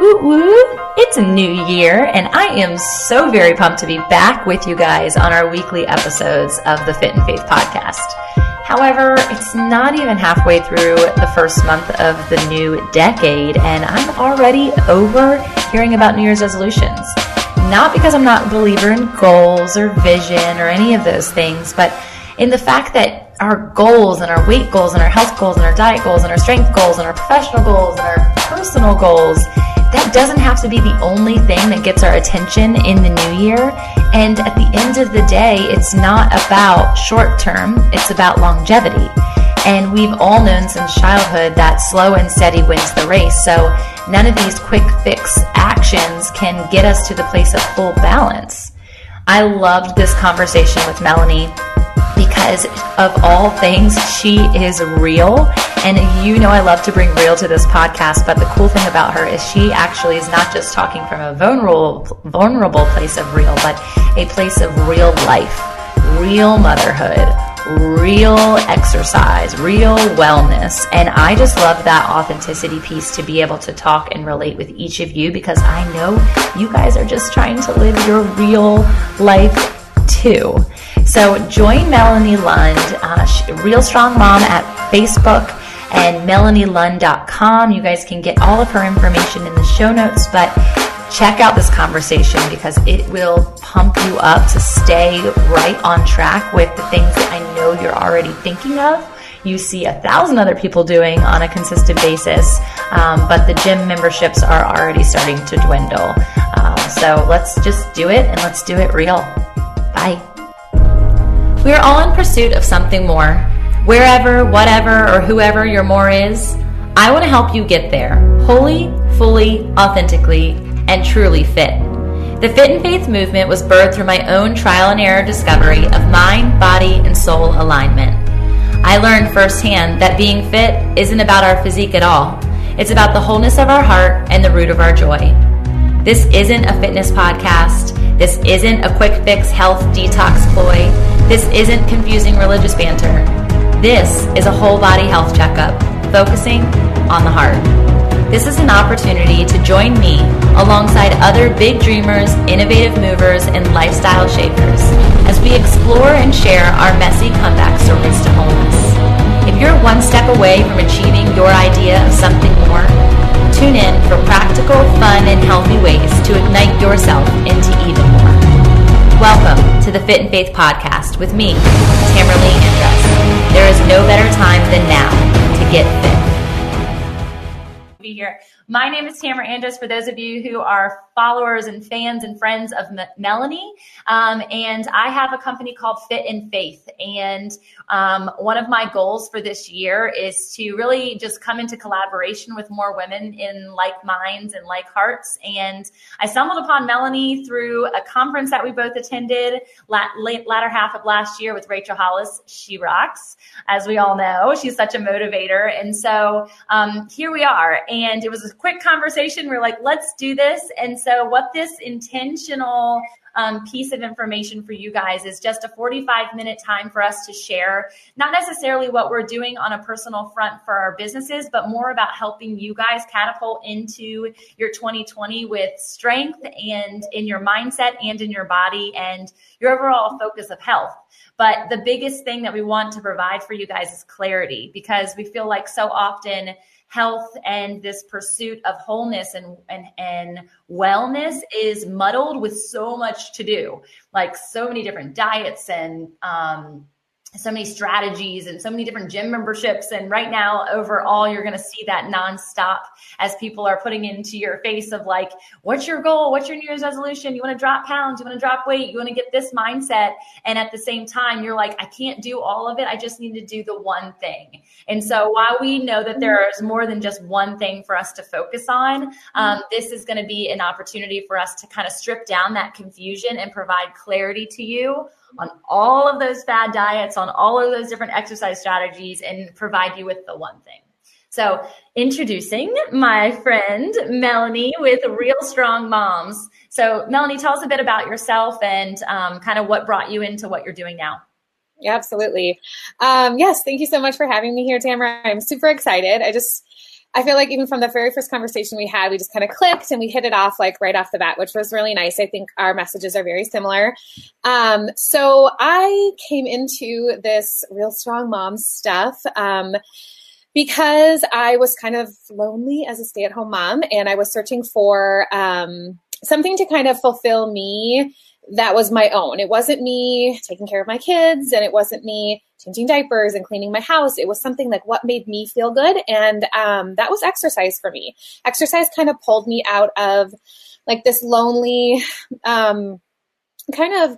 Woot woot! It's a new year, and I am so very pumped to be back with you guys on our weekly episodes of the Fit in Faith podcast. However, it's not even halfway through the first month of the new decade, and I'm already over hearing about New Year's resolutions. Not because I'm not a believer in goals or vision or any of those things, but in the fact that our goals and our weight goals and our health goals and our diet goals and our strength goals and our professional goals and our personal goals that doesn't have to be the only thing that gets our attention in the new year. And at the end of the day, it's not about short term, it's about longevity. And we've all known since childhood that slow and steady wins the race. So none of these quick fix actions can get us to the place of full balance. I loved this conversation with Melanie because of all things, she is real. And you know, I love to bring real to this podcast, but the cool thing about her is she actually is not just talking from a vulnerable, vulnerable place of real, but a place of real life, real motherhood, real exercise, real wellness. And I just love that authenticity piece to be able to talk and relate with each of you because I know you guys are just trying to live your real life too. So join Melanie Lund, uh, Real Strong Mom at Facebook and melanielund.com. You guys can get all of her information in the show notes, but check out this conversation because it will pump you up to stay right on track with the things that I know you're already thinking of. You see a thousand other people doing on a consistent basis, um, but the gym memberships are already starting to dwindle. Um, so let's just do it and let's do it real. Bye. We are all in pursuit of something more. Wherever, whatever, or whoever your more is, I want to help you get there, wholly, fully, authentically, and truly fit. The Fit in Faith movement was birthed through my own trial and error discovery of mind, body, and soul alignment. I learned firsthand that being fit isn't about our physique at all. It's about the wholeness of our heart and the root of our joy. This isn't a fitness podcast. This isn't a quick fix health detox ploy. This isn't confusing religious banter. This is a whole body health checkup, focusing on the heart. This is an opportunity to join me alongside other big dreamers, innovative movers, and lifestyle shapers as we explore and share our messy comeback stories to wholeness. If you're one step away from achieving your idea of something more, Tune in for practical, fun, and healthy ways to ignite yourself into even. Welcome to the Fit in Faith Podcast with me, Tamra Leigh Andress. There is no better time than now to get fit. Be here. My name is Tamra Andress. For those of you who are followers and fans and friends of M- Melanie. Um, and I have a company called Fit in Faith. And um, one of my goals for this year is to really just come into collaboration with more women in like minds and like hearts. And I stumbled upon Melanie through a conference that we both attended lat- late, latter half of last year with Rachel Hollis. She rocks, as we all know. She's such a motivator. And so um, here we are. And it was a quick conversation. We we're like, let's do this. And so so, what this intentional um, piece of information for you guys is just a 45 minute time for us to share, not necessarily what we're doing on a personal front for our businesses, but more about helping you guys catapult into your 2020 with strength and in your mindset and in your body and your overall focus of health. But the biggest thing that we want to provide for you guys is clarity because we feel like so often health and this pursuit of wholeness and, and, and wellness is muddled with so much to do, like so many different diets and, um, so many strategies and so many different gym memberships. And right now, overall, you're going to see that nonstop as people are putting into your face of like, what's your goal? What's your New Year's resolution? You want to drop pounds? You want to drop weight? You want to get this mindset? And at the same time, you're like, I can't do all of it. I just need to do the one thing. And so while we know that there is more than just one thing for us to focus on, um, this is going to be an opportunity for us to kind of strip down that confusion and provide clarity to you on all of those fad diets, on all of those different exercise strategies, and provide you with the one thing. So, introducing my friend Melanie with Real Strong Moms. So, Melanie, tell us a bit about yourself and um, kind of what brought you into what you're doing now. Yeah, absolutely. Um, yes, thank you so much for having me here, Tamra. I'm super excited. I just I feel like even from the very first conversation we had, we just kind of clicked and we hit it off like right off the bat, which was really nice. I think our messages are very similar. Um, so I came into this real strong mom stuff. Um, because I was kind of lonely as a stay at home mom and I was searching for um, something to kind of fulfill me that was my own. It wasn't me taking care of my kids and it wasn't me changing diapers and cleaning my house. It was something like what made me feel good. And um, that was exercise for me. Exercise kind of pulled me out of like this lonely, um, kind of,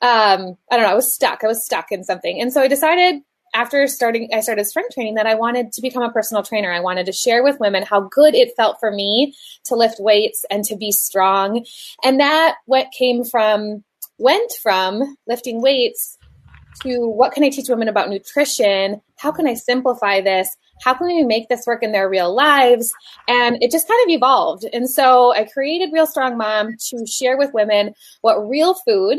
um, I don't know, I was stuck. I was stuck in something. And so I decided after starting I started strength training that I wanted to become a personal trainer. I wanted to share with women how good it felt for me to lift weights and to be strong. And that what came from went from lifting weights to what can I teach women about nutrition? How can I simplify this? How can we make this work in their real lives? And it just kind of evolved. And so I created Real Strong Mom to share with women what real food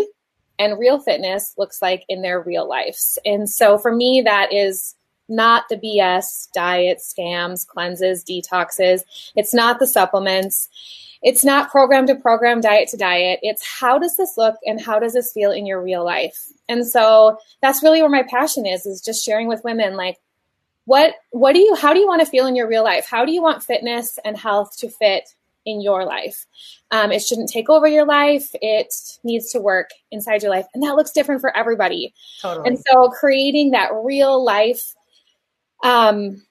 and real fitness looks like in their real lives. And so for me, that is not the BS diet scams, cleanses, detoxes. It's not the supplements. It's not program to program, diet to diet. It's how does this look and how does this feel in your real life? And so that's really where my passion is, is just sharing with women like, what, what do you, how do you want to feel in your real life? How do you want fitness and health to fit in your life. Um, it shouldn't take over your life. It needs to work inside your life. And that looks different for everybody. Totally. And so creating that real life um,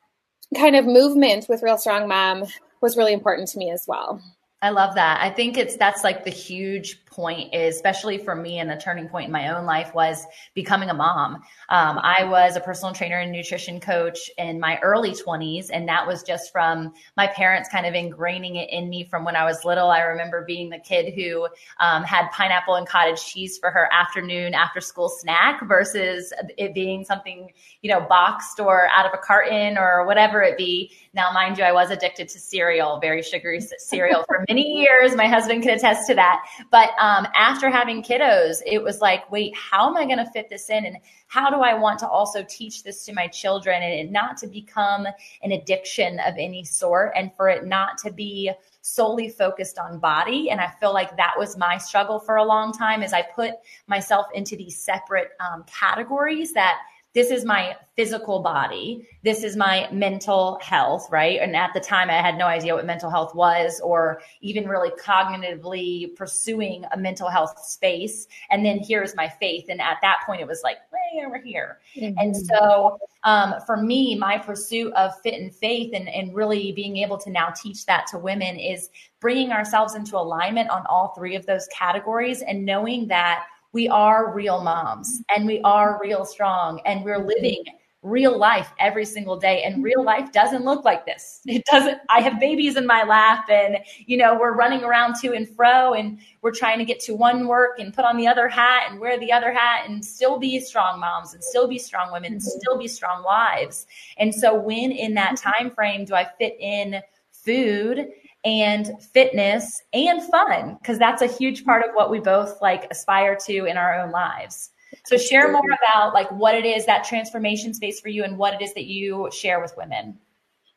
kind of movement with Real Strong Mom was really important to me as well. I love that. I think it's that's like the huge point is, especially for me and the turning point in my own life was becoming a mom. Um, I was a personal trainer and nutrition coach in my early 20s, and that was just from my parents kind of ingraining it in me from when I was little. I remember being the kid who um, had pineapple and cottage cheese for her afternoon after school snack versus it being something, you know, boxed or out of a carton or whatever it be. Now, mind you, I was addicted to cereal, very sugary cereal for many years. My husband can attest to that. But um, um, after having kiddos, it was like, wait, how am I going to fit this in? And how do I want to also teach this to my children and not to become an addiction of any sort and for it not to be solely focused on body and i feel like that was my struggle for a long time as i put myself into these separate um, categories that this is my physical body. This is my mental health, right? And at the time, I had no idea what mental health was or even really cognitively pursuing a mental health space. And then here's my faith. And at that point, it was like, way over here. Mm-hmm. And so um, for me, my pursuit of fit and faith and, and really being able to now teach that to women is bringing ourselves into alignment on all three of those categories and knowing that we are real moms and we are real strong and we're living real life every single day. And real life doesn't look like this. It doesn't i have babies in my lap and you know we're running around to and fro and we're trying to get to one work and put on the other hat and wear the other hat and still be strong moms and still be strong women and still be strong wives. And so when in that mm-hmm. time frame do i fit in food and fitness and fun because that's a huge part of what we both like aspire to in our own lives. So share more about like what it is that transformation space for you and what it is that you share with women.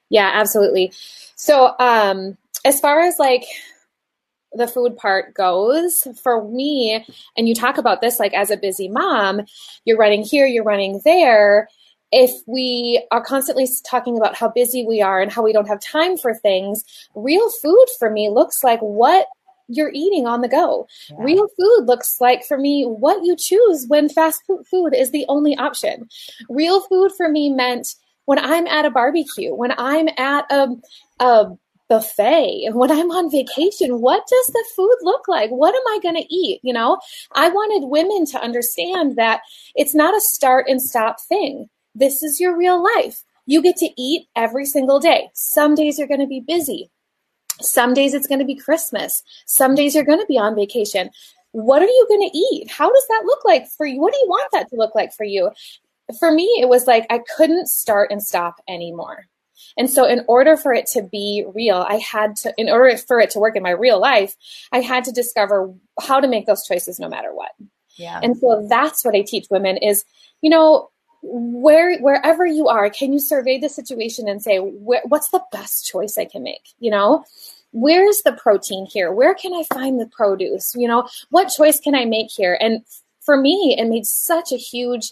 Yeah absolutely. So um as far as like the food part goes for me and you talk about this like as a busy mom you're running here you're running there if we are constantly talking about how busy we are and how we don't have time for things, real food for me looks like what you're eating on the go. Yeah. Real food looks like for me what you choose when fast food is the only option. Real food for me meant when I'm at a barbecue, when I'm at a, a buffet, when I'm on vacation, what does the food look like? What am I going to eat? You know, I wanted women to understand that it's not a start and stop thing. This is your real life. You get to eat every single day. Some days you're going to be busy. Some days it's going to be Christmas. Some days you're going to be on vacation. What are you going to eat? How does that look like for you? What do you want that to look like for you? For me, it was like I couldn't start and stop anymore. And so, in order for it to be real, I had to, in order for it to work in my real life, I had to discover how to make those choices no matter what. Yeah. And so that's what I teach women is, you know, where wherever you are, can you survey the situation and say what's the best choice I can make? You know, where's the protein here? Where can I find the produce? You know, what choice can I make here? And for me, it made such a huge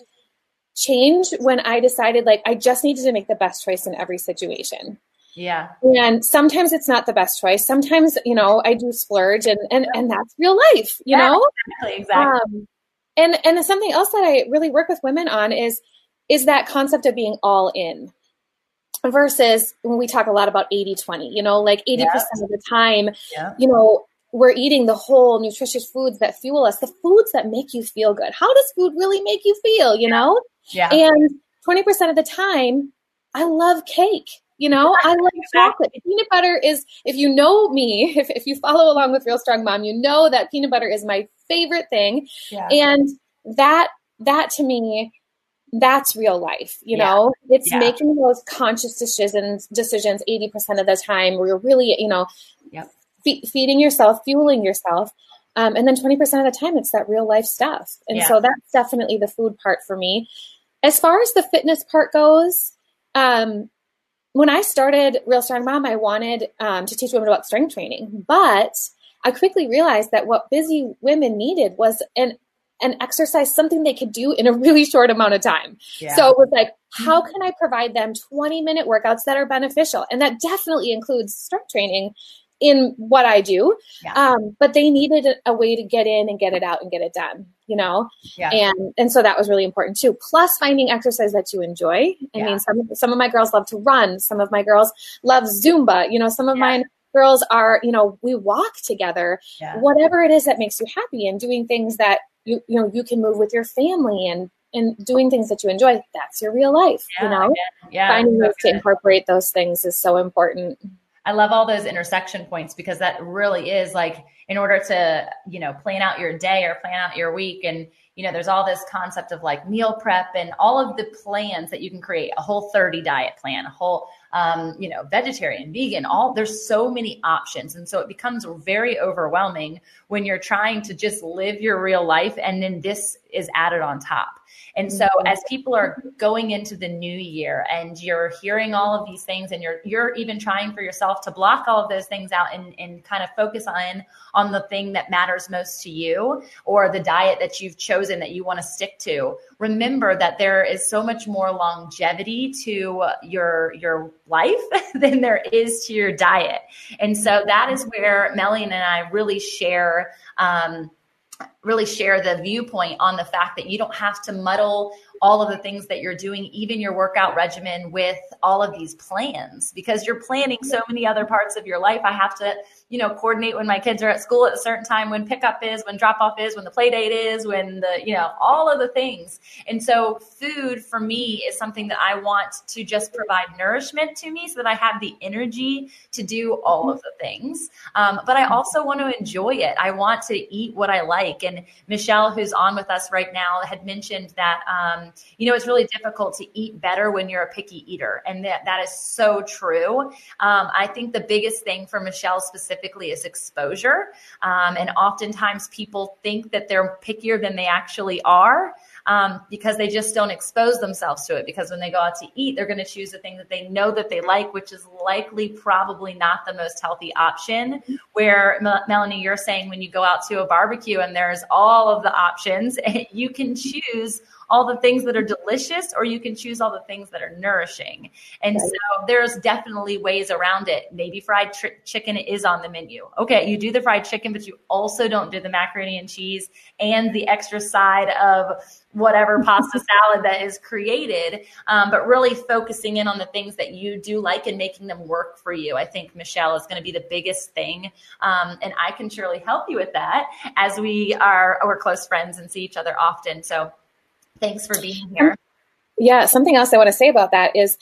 change when I decided like I just needed to make the best choice in every situation. Yeah. And sometimes it's not the best choice. Sometimes, you know, I do splurge and and, and that's real life, you yeah, know? Exactly, exactly. Um, and and something else that I really work with women on is is that concept of being all in versus when we talk a lot about 80-20, you know, like 80% yeah. of the time, yeah. you know, we're eating the whole nutritious foods that fuel us, the foods that make you feel good. How does food really make you feel, you know? Yeah. And 20% of the time, I love cake. You know, I love chocolate. Peanut butter is, if you know me, if, if you follow along with Real Strong Mom, you know that peanut butter is my favorite thing. Yeah. And that, that to me, that's real life. You yeah. know, it's yeah. making those conscious decisions, decisions 80% of the time where you're really, you know, yep. fe- feeding yourself, fueling yourself. Um, and then 20% of the time, it's that real life stuff. And yeah. so that's definitely the food part for me. As far as the fitness part goes, um, when I started Real Strong Mom, I wanted um, to teach women about strength training, but I quickly realized that what busy women needed was an an exercise, something they could do in a really short amount of time. Yeah. So it was like, how can I provide them 20 minute workouts that are beneficial? And that definitely includes strength training in what I do. Yeah. Um, but they needed a, a, way to get in and get it out and get it done, you know? Yeah. And and so that was really important too. Plus finding exercise that you enjoy. I yeah. mean some some of my girls love to run, some of my girls love Zumba, you know, some of mine girls are, you know, we walk together. Yeah. Whatever it is that makes you happy and doing things that you you know you can move with your family and and doing things that you enjoy, that's your real life, you know? Yeah. Finding so ways to incorporate those things is so important. I love all those intersection points because that really is like in order to, you know, plan out your day or plan out your week. And, you know, there's all this concept of like meal prep and all of the plans that you can create a whole 30 diet plan, a whole, um, you know, vegetarian, vegan, all there's so many options. And so it becomes very overwhelming when you're trying to just live your real life. And then this is added on top. And so Mhm. as people are going into the new year and you're hearing all of these things and you're you're even trying for yourself to block all of those things out and, and kind of focus on on the thing that matters most to you or the diet that you've chosen that you want to stick to, remember that there is so much more longevity to your your life than there is to your diet. And so that is where Melanie and I really share um, really share the viewpoint on the fact that you don't have to muddle all of the things that you're doing, even your workout regimen with all of these plans because you're planning so many other parts of your life. I have to, you know, coordinate when my kids are at school at a certain time, when pickup is, when drop off is, when the play date is, when the, you know, all of the things. And so food for me is something that I want to just provide nourishment to me so that I have the energy to do all of the things. Um, but I also want to enjoy it. I want to eat what I like. And Michelle, who's on with us right now, had mentioned that, um, you know, it's really difficult to eat better when you're a picky eater. And that, that is so true. Um, I think the biggest thing for Michelle specifically is exposure. Um, and oftentimes people think that they're pickier than they actually are. Um, because they just don't expose themselves to it. Because when they go out to eat, they're going to choose the thing that they know that they like, which is likely probably not the most healthy option. Where Mel- Melanie, you're saying when you go out to a barbecue and there's all of the options, you can choose all the things that are delicious or you can choose all the things that are nourishing. And Right. so there's definitely ways around it. Maybe fried tri- chicken is on the menu. Okay, you do the fried chicken, but you also don't do the macaroni and cheese and the extra side of whatever pasta salad that is created, um, but really focusing in on the things that you do like and making them work for you. I think Michelle is going to be the biggest thing, um, and I can surely help you with that as we are we're close friends and see each other often. So, thanks for being here. Yeah, something else I want to say about that is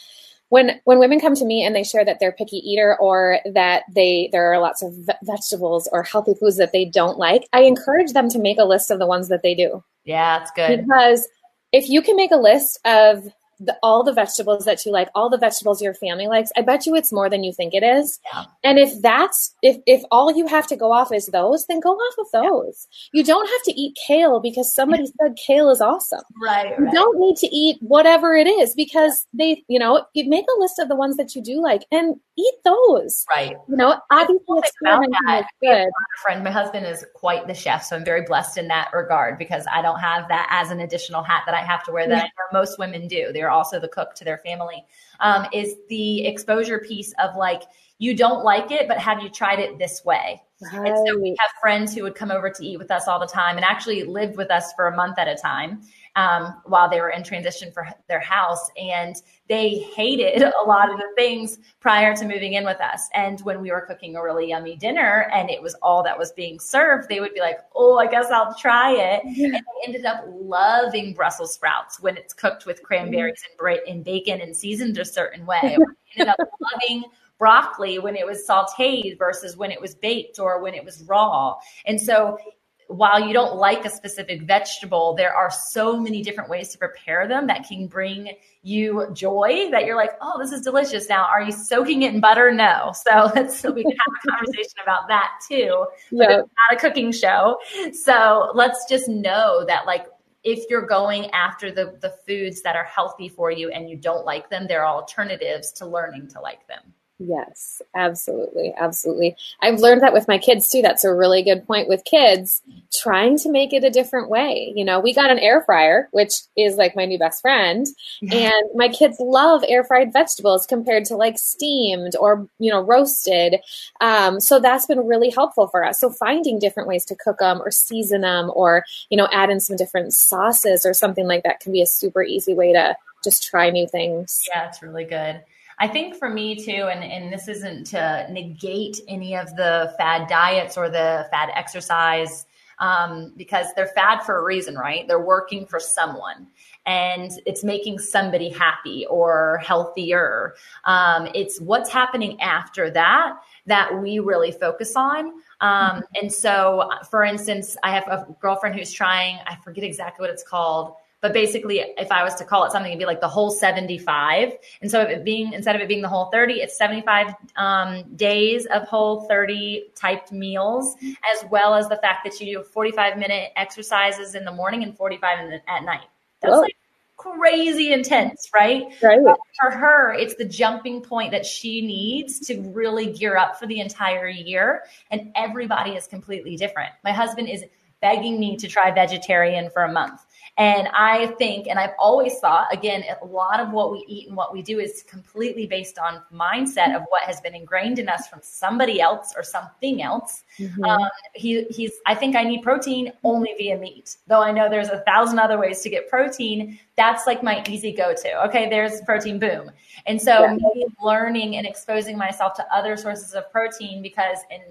when when women come to me and they share that they're picky eater or that they there are lots of ve- vegetables or healthy foods that they don't like, I encourage them to make a list of the ones that they do. Yeah, that's good. Because if you can make a list of the, all the vegetables that you like, all the vegetables your family likes, I bet you it's more than you think it is. Yeah. And if that's if if all you have to go off is those, then go off of those. Yeah. You don't have to eat kale because somebody said kale is awesome. Right. You right. don't need to eat whatever it is because they, you know, you make a list of the ones that you do like and eat those. Right. You know, obviously about that. Good. friend, my husband is quite the chef, so I'm very blessed in that regard because I don't have that as an additional hat that I have to wear that yeah. most women do. They're also the cook to their family. Um, is the exposure piece of like you don't like it, but have you tried it this way? Right. And so we have friends who would come over to eat with us all the time and actually lived with us for a month at a time um, while they were in transition for their house. And they hated a lot of the things prior to moving in with us. And when we were cooking a really yummy dinner and it was all that was being served, they would be like, oh, I guess I'll try it. And they ended up loving Brussels sprouts when it's cooked with cranberries and, bra- and bacon and seasoned a certain way. They ended up loving broccoli when it was sauteed versus when it was baked or when it was raw. And so while you don't like a specific vegetable, there are so many different ways to prepare them that can bring you joy that you're like, oh, this is delicious. Now, are you soaking it in butter? No. So let's we can have a conversation about that too. But it's not a cooking show. So let's just know that like if you're going after the the foods that are healthy for you and you don't like them, there are alternatives to learning to like them. Yes, absolutely. Absolutely. I've learned that with my kids too. That's a really good point with kids trying to make it a different way. You know, we got an air fryer, which is like my new best friend, and my kids love air fried vegetables compared to like steamed or, you know, roasted. Um, so that's been really helpful for us. So finding different ways to cook them or season them or, you know, add in some different sauces or something like that can be a super easy way to just try new things. Yeah, it's really good. I think for me too, and, and this isn't to negate any of the fad diets or the fad exercise, um, because they're fad for a reason, right? They're working for someone and it's making somebody happy or healthier. Um, it's what's happening after that that we really focus on. Um, and so, for instance, I have a girlfriend who's trying, I forget exactly what it's called but basically, if I was to call it something, it'd be like the whole 75. And so it being, instead of it being the whole 30, it's 75 um, days of whole 30 typed meals, as well as the fact that you do 45 minute exercises in the morning and 45 the, at night. That's Whoa. like crazy intense, right? Right. But for her, it's the jumping point that she needs to really gear up for the entire year. And everybody is completely different. My husband is begging me to try vegetarian for a month. And I think, and I've always thought, again, a lot of what we eat and what we do is completely based on mindset of what has been ingrained in us from somebody else or something else. Mm-hmm. Um, he, he's, I think I need protein only via meat, though I know there's a thousand other ways to get protein. That's like my easy go to. Okay, there's protein, boom. And so yeah. learning and exposing myself to other sources of protein because in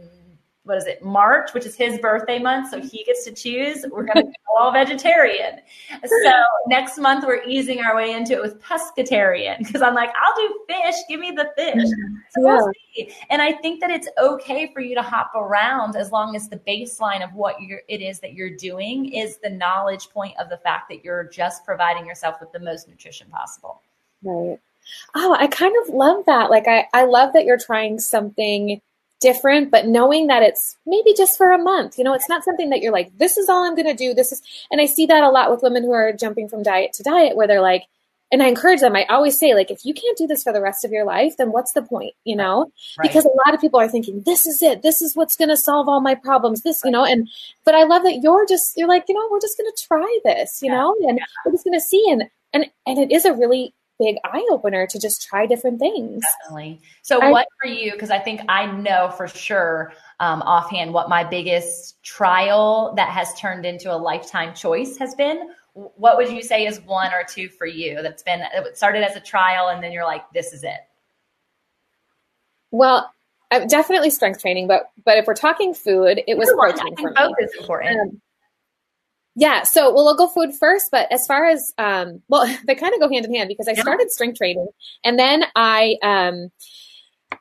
what is it, March, which is his birthday month. So he gets to choose. We're going to go all vegetarian. So next month, we're easing our way into it with pescatarian because I'm like, I'll do fish. Give me the fish. So yeah. And I think that it's okay for you to hop around as long as the baseline of what you're, it is that you're doing is the knowledge point of the fact that you're just providing yourself with the most nutrition possible. Right. Oh, I kind of love that. Like, I, I love that you're trying something different, but knowing that it's maybe just for a month. You know, it's not something that you're like, this is all I'm going to do. This is, and I see that a lot with women who are jumping from diet to diet where they're like, and I encourage them, I always say, like, if you can't do this for the rest of your life, then what's the point, you know? Right. Because a lot of people are thinking, this is it. This is what's going to solve all my problems. This, you know, and, but I love that you're just, you're like, you know, we're just going to try this, you yeah. know, and yeah. we're just going to see. And, and, and it is a really big eye opener to just try different things. Definitely. So, I, what for you? Because I think I know for sure um, offhand what my biggest trial that has turned into a lifetime choice has been. What would you say is one or two for you that's been it started as a trial and then you're like, this is it? Well, definitely strength training, but but if we're talking food, it was protein for me. Both is important. Um, yeah, so well, we'll go food first, but as far as um, well, they kind of go hand in hand because I started strength training, and then I um,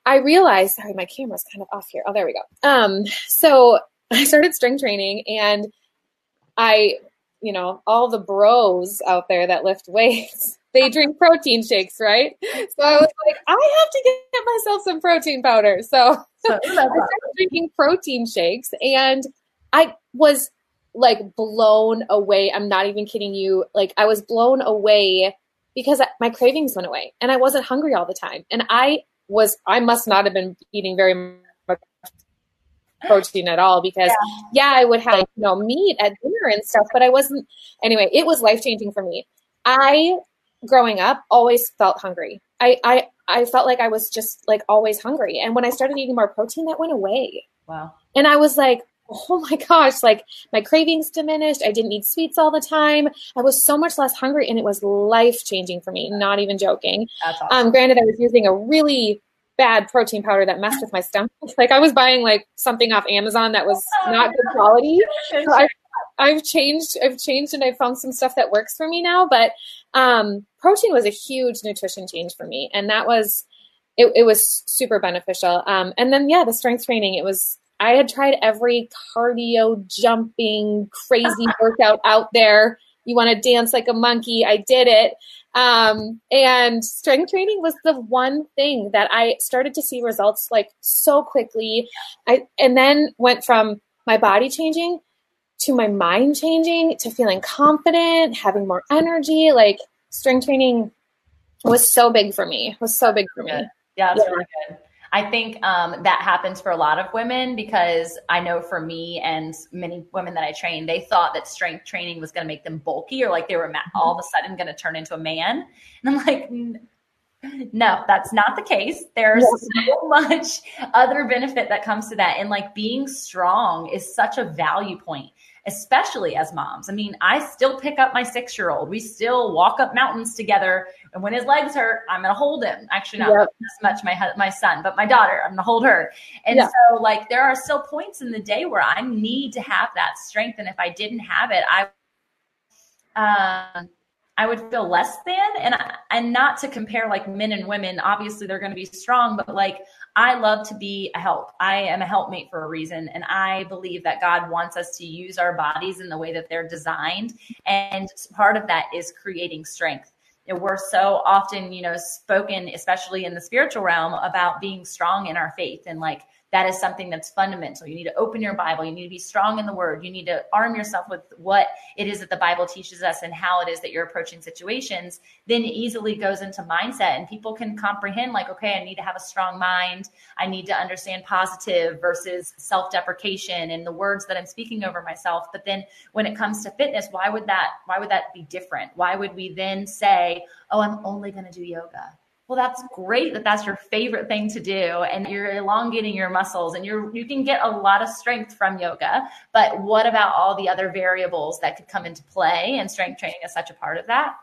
I realized. Sorry, my camera's kind of off here. Oh, there we go. Um, so I started strength training, and I, you know, all the bros out there that lift weights, they drink protein shakes, right? So I was like, I have to get myself some protein powder. So, so I started drinking protein shakes and I was like blown away. I'm not even kidding you. Like I was blown away because my cravings went away and I wasn't hungry all the time. And I was, I must not have been eating very much protein at all because yeah. yeah, I would have, you know, meat at dinner and stuff, but I wasn't, anyway, it was life changing for me. I, growing up, always felt hungry. I, I, I felt like I was just like always hungry. And when I started eating more protein, that went away. Wow. And I was like, oh my gosh, like my cravings diminished. I didn't eat sweets all the time. I was so much less hungry and it was life changing for me, not even joking. Awesome. Um, granted, I was using a really bad protein powder that messed with my stomach. Like I was buying like something off Amazon that was not good quality. So I, I've changed, I've changed and I've found some stuff that works for me now, but um, protein was a huge nutrition change for me. And that was, it, it was super beneficial. Um, and then, yeah, the strength training, it was, I had tried every cardio, jumping, crazy workout out there. You want to dance like a monkey. I did it. Um, and strength training was the one thing that I started to see results like so quickly. I, and then went from my body changing to my mind changing to feeling confident, having more energy. Like strength training was so big for me. Was so big for me. Yeah, that's yeah. really good. I think um, that happens for a lot of women because I know for me and many women that I train, they thought that strength training was going to make them bulky or like they were all of a sudden going to turn into a man. And I'm like, no, that's not the case. There's so much other benefit that comes to that. And like being strong is such a value point especially as moms. I mean, I still pick up my six year old. We still walk up mountains together. And when his legs hurt, I'm going to hold him. Actually, not yep. as much my, my son, but my daughter, I'm going to hold her. And yeah. so, like, there are still points in the day where I need to have that strength. And if I didn't have it, I, um, I would feel less than and and not to compare like men and women obviously they're going to be strong but like I love to be a help. I am a helpmate for a reason. And I believe that God wants us to use our bodies in the way that they're designed. And part of that is creating strength. You know, we're so often, you know, spoken, especially in the spiritual realm, about being strong in our faith and like that is something that's fundamental. You need to open your Bible. You need to be strong in the word. You need to arm yourself with what it is that the Bible teaches us and how it is that you're approaching situations. Then it easily goes into mindset and people can comprehend like, okay, I need to have a strong mind. I need to understand positive versus self deprecation and the words that I'm speaking over myself. But then when it comes to fitness, why would that, why would that be different? Why would we then say, oh, I'm only going to do yoga? Well that's great that that's your favorite thing to do and you're elongating your muscles and you're you can get a lot of strength from yoga but what about all the other variables that could come into play and strength training is such a part of that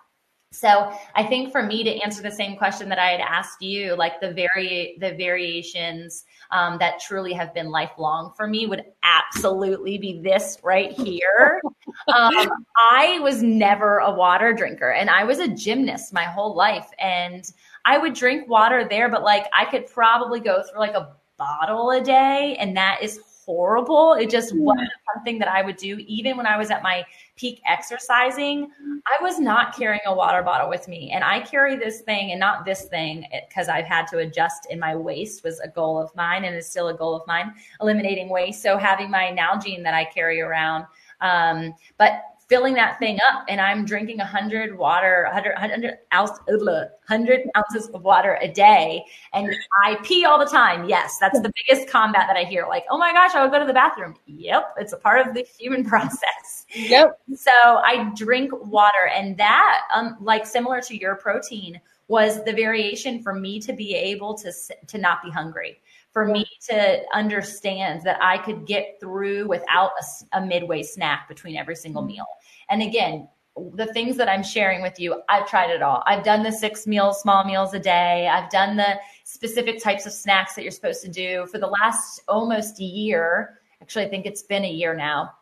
so I think for me to answer the same question that I had asked you, like the very the variations um, that truly have been lifelong for me would absolutely be this right here. um, I was never a water drinker, and I was a gymnast my whole life, and I would drink water there, but like I could probably go through like a bottle a day, and that is horrible. It just wasn't something that I would do. Even when I was at my peak exercising, I was not carrying a water bottle with me. And I carry this thing and not this thing because I've had to adjust in my waist was a goal of mine and is still a goal of mine, eliminating waste. So having my Nalgene that I carry around. Um, but filling that thing up and I'm drinking 100 water, 100, 100, ounce, 100 ounces of water a day. And I pee all the time. Yes, that's the biggest combat that I hear. Like, oh my gosh, I would go to the bathroom. Yep, it's a part of the human process. Yep. So I drink water. And that, um, like similar to your protein, was the variation for me to be able to, to not be hungry for me to understand that I could get through without a, a, midway snack between every single meal. And again, the things that I'm sharing with you, I've tried it all. I've done the six meals, small meals a day. I've done the specific types of snacks that you're supposed to do for the last almost a year. Actually, I think it's been a year now.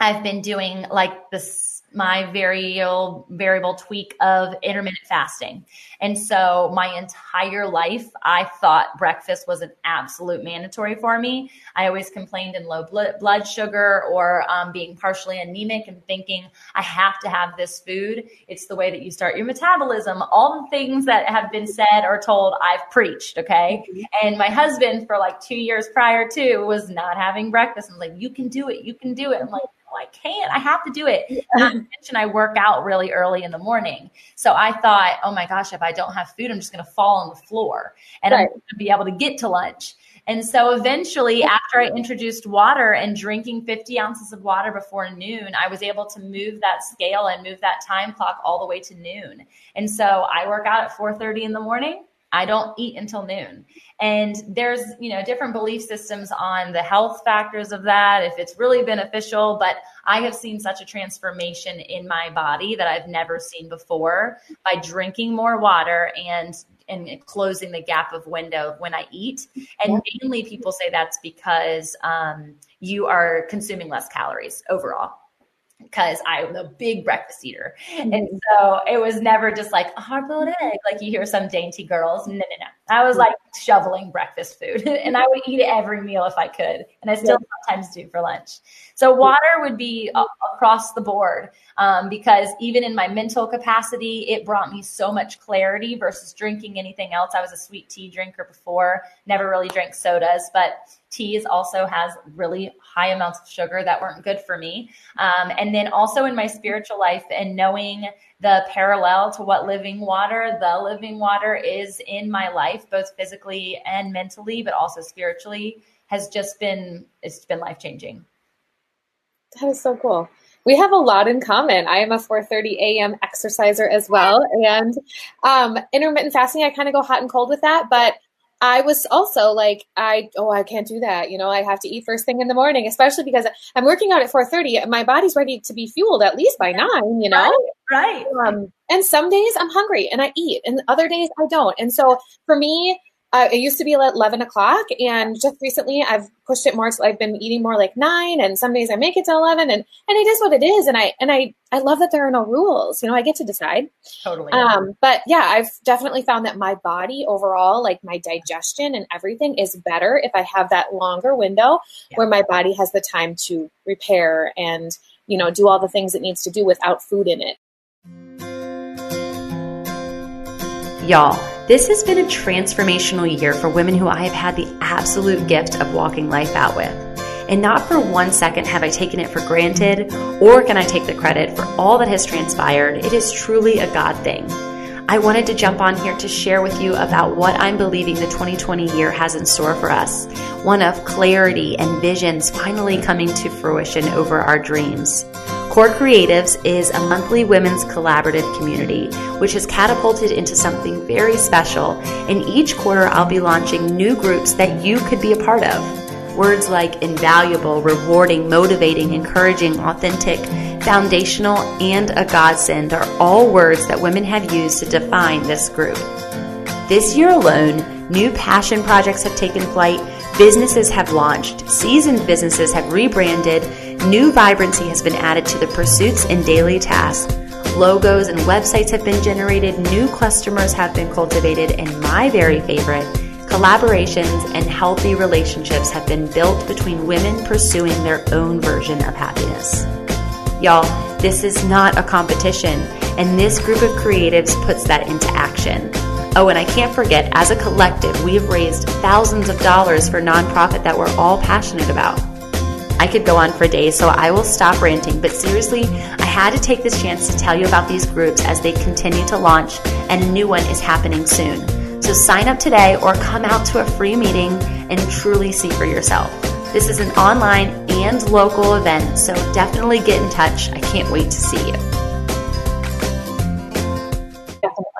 I've been doing like this my variable variable tweak of intermittent fasting. And so my entire life I thought breakfast was an absolute mandatory for me. I always complained in low blood sugar or um, being partially anemic and thinking I have to have this food. It's the way that you start your metabolism. All the things that have been said or told I've preached, okay? And my husband for like 2 years prior to was not having breakfast. I'm like you can do it. You can do it. I'm like Oh, I can't. I have to do it. Not mention, I work out really early in the morning. So I thought, oh my gosh, if I don't have food, I'm just going to fall on the floor and right. I'm going to be able to get to lunch. And so eventually, after I introduced water and drinking 50 ounces of water before noon, I was able to move that scale and move that time clock all the way to noon. And so I work out at 4:30 in the morning. I don't eat until noon. And there's, you know, different belief systems on the health factors of that, if it's really beneficial, but I have seen such a transformation in my body that I've never seen before by drinking more water and and closing the gap of window when I eat. And mainly people say that's because um, you are consuming less calories overall because I'm a big breakfast eater. Mm-hmm. And so it was never just like a hard boiled egg, like you hear some dainty girls. No, no, no. I was like shoveling breakfast food and I would eat every meal if I could. And I still sometimes do for lunch. So water would be across the board um, because even in my mental capacity, it brought me so much clarity versus drinking anything else. I was a sweet tea drinker before, never really drank sodas, but teas also has really high amounts of sugar that weren't good for me. Um, and then also in my spiritual life and knowing the parallel to what living water, the living water is in my life, both physically and mentally, but also spiritually, has just been it's been life changing. That is so cool. We have a lot in common. I am a 4:30 a.m. exerciser as well, and um, intermittent fasting. I kind of go hot and cold with that, but I was also like, I oh, I can't do that. You know, I have to eat first thing in the morning, especially because I'm working out at 4:30. My body's ready to be fueled at least by nine. You know, right? Um, and some days I'm hungry and I eat, and other days I don't. And so for me, uh, it used to be at 11 o'clock and just recently i've pushed it more so i've been eating more like 9 and some days i make it to 11 and and it is what it is and i and i i love that there are no rules you know i get to decide totally um but yeah i've definitely found that my body overall like my digestion and everything is better if i have that longer window yeah. where my body has the time to repair and you know do all the things it needs to do without food in it y'all this has been a transformational year for women who I have had the absolute gift of walking life out with. And not for one second have I taken it for granted, or can I take the credit for all that has transpired. It is truly a God thing. I wanted to jump on here to share with you about what I'm believing the 2020 year has in store for us. One of clarity and visions finally coming to fruition over our dreams. Core Creatives is a monthly women's collaborative community, which has catapulted into something very special. And each quarter, I'll be launching new groups that you could be a part of. Words like invaluable, rewarding, motivating, encouraging, authentic, foundational, and a godsend are all words that women have used to define this group. This year alone, new passion projects have taken flight, businesses have launched, seasoned businesses have rebranded, New vibrancy has been added to the pursuits and daily tasks. Logos and websites have been generated, new customers have been cultivated, and my very favorite, collaborations and healthy relationships have been built between women pursuing their own version of happiness. Y'all, this is not a competition, and this group of creatives puts that into action. Oh, and I can't forget, as a collective, we have raised thousands of dollars for nonprofit that we're all passionate about. I could go on for days, so I will stop ranting. But seriously, I had to take this chance to tell you about these groups as they continue to launch, and a new one is happening soon. So sign up today or come out to a free meeting and truly see for yourself. This is an online and local event, so definitely get in touch. I can't wait to see you.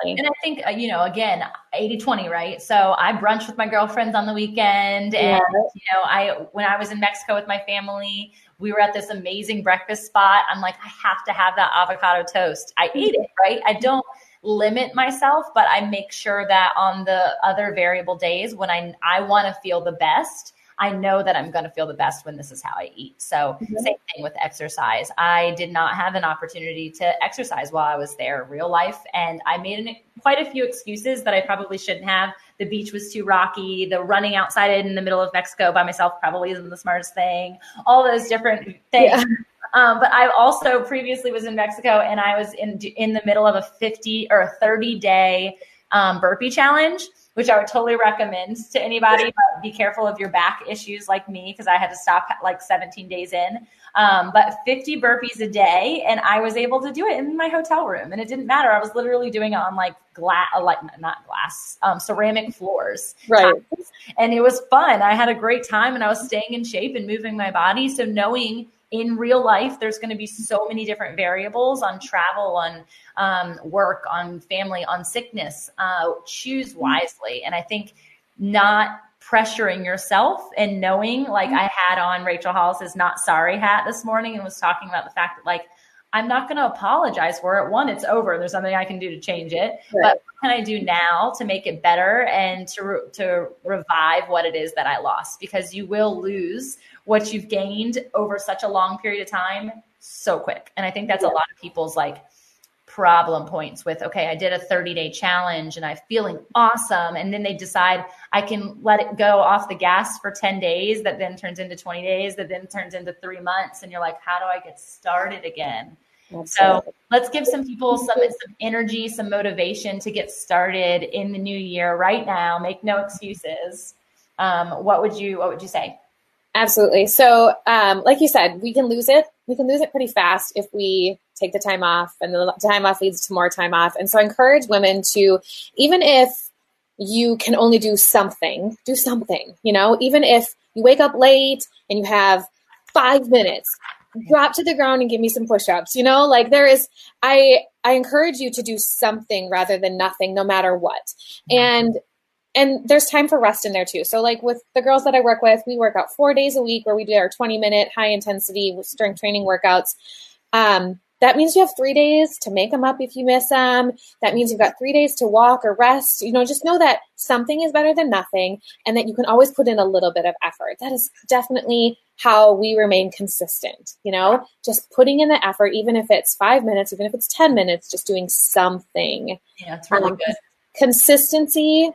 Definitely. And I think, uh, you know, again, 80 20, right? So I brunch with my girlfriends on the weekend. And, yeah. you know, I, when I was in Mexico with my family, we were at this amazing breakfast spot. I'm like, I have to have that avocado toast. I eat it, right? I don't limit myself, but I make sure that on the other variable days when I, I want to feel the best, I know that I'm going to feel the best when this is how I eat. So, mm-hmm. same thing with exercise. I did not have an opportunity to exercise while I was there, real life. And I made an, quite a few excuses that I probably shouldn't have. The beach was too rocky. The running outside in the middle of Mexico by myself probably isn't the smartest thing. All those different things. Yeah. Um, but I also previously was in Mexico and I was in in the middle of a 50 or a 30 day um, burpee challenge, which I would totally recommend to anybody. But be careful of your back issues like me because I had to stop like 17 days in. Um, but 50 burpees a day, and I was able to do it in my hotel room, and it didn't matter. I was literally doing it on like glass, like not glass, um, ceramic floors, right? And it was fun. I had a great time, and I was staying in shape and moving my body. So knowing in real life, there's going to be so many different variables on travel, on um, work, on family, on sickness. Uh, choose wisely. And I think not pressuring yourself and knowing, like I had on Rachel Hollis's not sorry hat this morning and was talking about the fact that, like, I'm not going to apologize for it. One, it's over. There's something I can do to change it. Right. But what can I do now to make it better and to re- to revive what it is that I lost? Because you will lose what you've gained over such a long period of time so quick. And I think that's yeah. a lot of people's like problem points with okay i did a 30 day challenge and i'm feeling awesome. And then they decide i can let it go off the gas for 10 days that then turns into 20 days that then turns into three months. And you're like how do i get started again? So let's give some people some, some energy some motivation to get started in the new year right now. Make no excuses. Um, what would you what would you say Absolutely. So, um, like you said, we can lose it. We can lose it pretty fast if we take the time off, and the time off leads to more time off. And so, I encourage women to, even if you can only do something, do something. You know, even if you wake up late and you have five minutes, drop to the ground and give me some push-ups. You know, like there is, I I encourage you to do something rather than nothing, no matter what. Mm-hmm. And and there's time for rest in there too. So like with the girls that I work with, we work out four days a week where we do our 20 minute high intensity strength training workouts. Um, that means you have three days to make them up if you miss them. That means you've got three days to walk or rest. You know, just know that something is better than nothing and that you can always put in a little bit of effort. That is definitely how we remain consistent, you know, just putting in the effort, even if it's five minutes, even if it's 10 minutes, just doing something. Yeah, it's really um, good. Consistency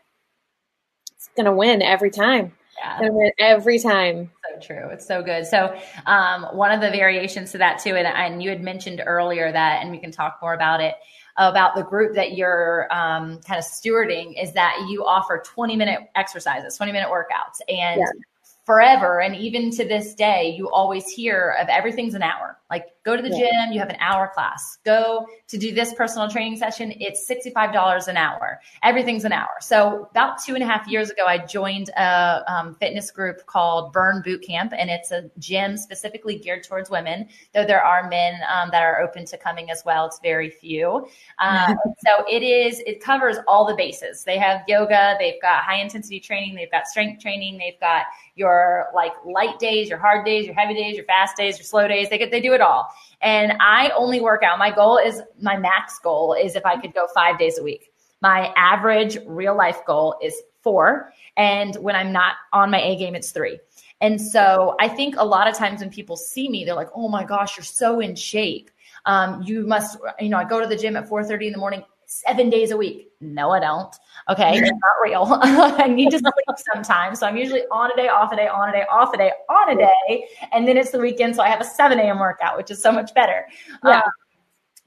going to win every time. Yeah. Gonna win every time. So true. It's so good. So, um, one of the variations to that too, and, and you had mentioned earlier that, and we can talk more about it about the group that you're um, kind of stewarding is that you offer 20 minute exercises, 20 minute workouts. And yeah forever and even to this day you always hear of everything's an hour. Like go to the yeah. gym you have an hour class. Go to do this personal training session it's $65 an hour. Everything's an hour. So about two and a half years ago i joined a um, fitness group called burn boot camp and it's a gym specifically geared towards women though there are men um, that are open to coming as well. It's very few. Um, so it is it covers all the bases. They have yoga they've got high intensity training they've got strength training they've got your like light days, your hard days, your heavy days, your fast days, your slow days. They get, they do it all. And I only work out. My goal is my max goal is if I could go five days a week. My average real life goal is four. And when I'm not on my A game, it's three. And so I think a lot of times when people see me, they're like, oh my gosh, you're so in shape. Um, you must, you know, I go to the gym at 4:30 in the morning seven days a week. No, I don't. Okay, it's not real. I need to sleep sometimes. So I'm usually on a day, off a day, on a day, off a day, on a day. And then it's the weekend. So I have a 7 a.m. workout, which is so much better. Yeah. Um,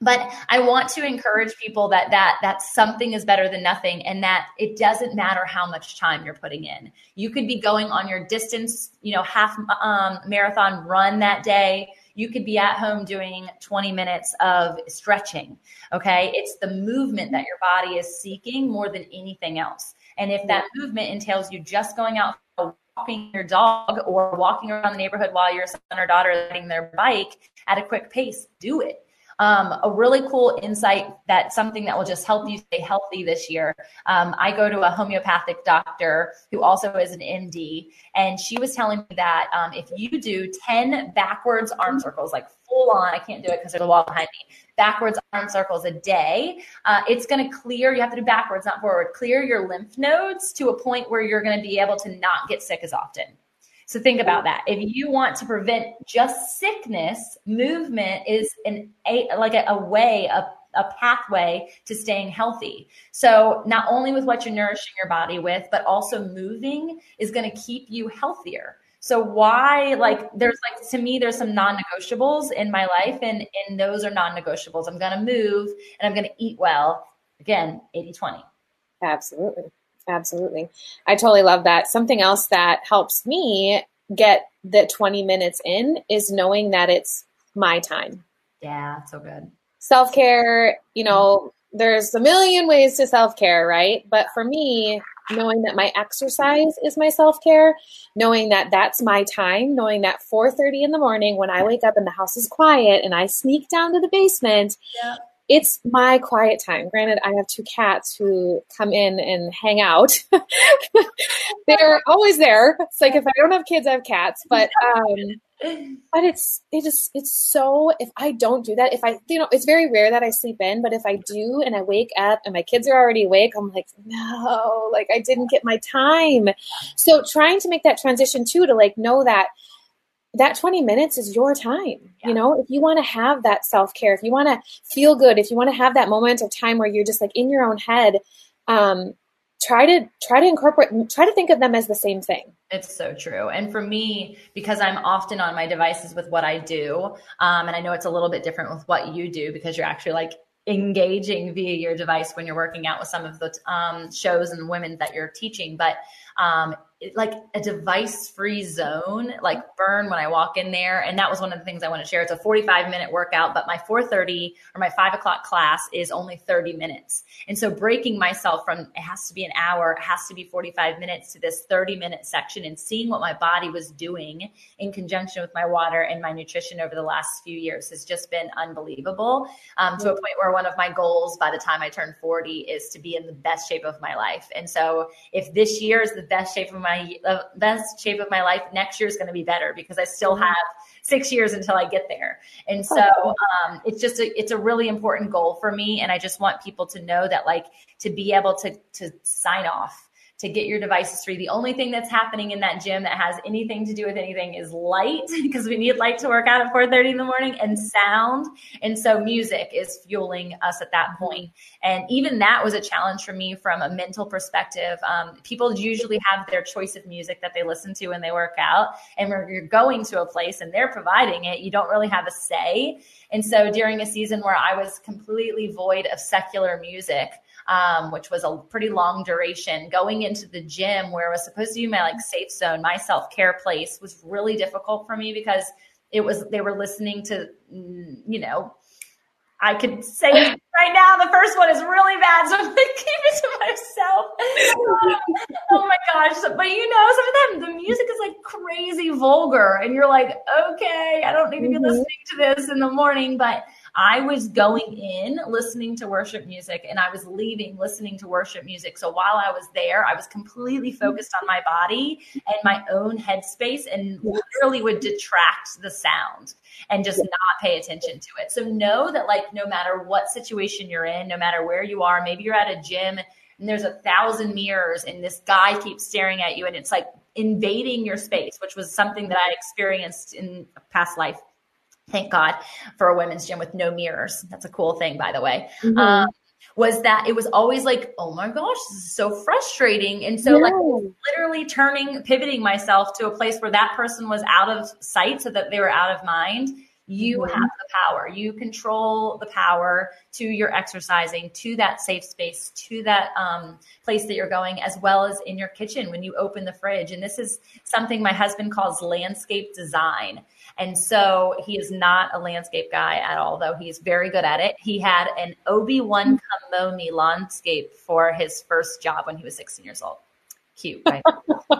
but I want to encourage people that that that something is better than nothing, and that it doesn't matter how much time you're putting in. You could be going on your distance, you know, half um, marathon run that day you could be at home doing 20 minutes of stretching. Okay. It's the movement that your body is seeking more than anything else. And if that movement entails you just going out walking your dog or walking around the neighborhood while your son or daughter is riding their bike at a quick pace, do it um, a really cool insight that something that will just help you stay healthy this year. Um, I go to a homeopathic doctor who also is an MD, and she was telling me that um, if you do 10 backwards arm circles, like full on, I can't do it because there's a wall behind me, backwards arm circles a day, uh, it's going to clear, you have to do backwards, not forward, clear your lymph nodes to a point where you're going to be able to not get sick as often. So think about that. If you want to prevent just sickness, movement is an a like a, a way, a a pathway to staying healthy. So not only with what you're nourishing your body with, but also moving is going to keep you healthier. So why like there's like to me there's some non-negotiables in my life and and those are non-negotiables. I'm going to move and I'm going to eat well. Again, 80/20. Absolutely. Absolutely. I totally love that. Something else that helps me get the 20 minutes in is knowing that it's my time. Yeah, so good self care, you know, there's a million ways to self care, right? But for me, knowing that my exercise is my self care, knowing that that's my time, knowing that 4:30 in the morning when I wake up and the house is quiet and I sneak down to the basement, yeah. It's my quiet time. Granted, I have two cats who come in and hang out. They're always there. It's like if I don't have kids, I have cats, but um but it's it is it's so if I don't do that, if I you know, it's very rare that I sleep in, but if I do and I wake up and my kids are already awake, I'm like, no, like I didn't get my time. So trying to make that transition too to like know that that 20 minutes is your time. Yeah. You know, if you want to have that self care, if you want to feel good, if you want to have that moment of time where you're just like in your own head, um, try to try to incorporate try to think of them as the same thing it's so true and for me because i'm often on my devices with what i do um, and i know it's a little bit different with what you do because you're actually like engaging via your device when you're working out with some of the um, shows and women that you're teaching but um, like a device free zone, like burn when I walk in there. And that was one of the things I want to share. It's a 45 minute workout, but my 430 or my five o'clock class is only 30 minutes. And so breaking myself from it has to be an hour, it has to be 45 minutes to this 30 minute section and seeing what my body was doing in conjunction with my water and my nutrition over the last few years has just been unbelievable. Um, to a point where one of my goals by the time I turn 40 is to be in the best shape of my life. And so if this year is the best shape of my my the best shape of my life next year is going to be better because I still mm-hmm. have six years until I get there. And so um, it's just a, it's a really important goal for me. And I just want people to know that like to be able to to sign off to get your devices free. The only thing that's happening in that gym that has anything to do with anything is light because we need light to work out at 4:30 in the morning and sound. And so music is fueling us at that point. And even that was a challenge for me from a mental perspective. Um, people usually have their choice of music that they listen to when they work out. And when you're going to a place and they're providing it, you don't really have a say. And so during a season where I was completely void of secular music, um, which was a pretty long duration. Going into the gym where it was supposed to be my like safe zone, my self care place was really difficult for me because it was they were listening to you know I could say right now the first one is really bad, so I'm gonna keep it to myself. oh my gosh! But you know, some of them the music is like crazy vulgar, and you're like, okay, I don't need to be mm-hmm. listening to this in the morning, but I was going in listening to worship music and I was leaving listening to worship music. So while I was there, I was completely focused on my body and my own headspace and literally would detract the sound and just not pay attention to it. So know that like no matter what situation you're in, no matter where you are, maybe you're at a gym and there's a thousand mirrors and this guy keeps staring at you and it's like invading your space, which was something that I experienced in a past life thank God for a women's gym with no mirrors. That's a cool thing, by the way. Mm-hmm. Um, was that it was always like, oh my gosh, this is so frustrating. And so, yeah. like, literally turning, pivoting myself to a place where that person was out of sight so that they were out of mind. You mm-hmm. have the power. You control the power to your exercising, to that safe space, to that um, place that you're going, as well as in your kitchen when you open the fridge. And this is something my husband calls landscape design. And so he is not a landscape guy at all, though he's very good at it. He had an Obi-Wan mm-hmm. Kamoni landscape for his first job when he was 16 years old. Cute, right?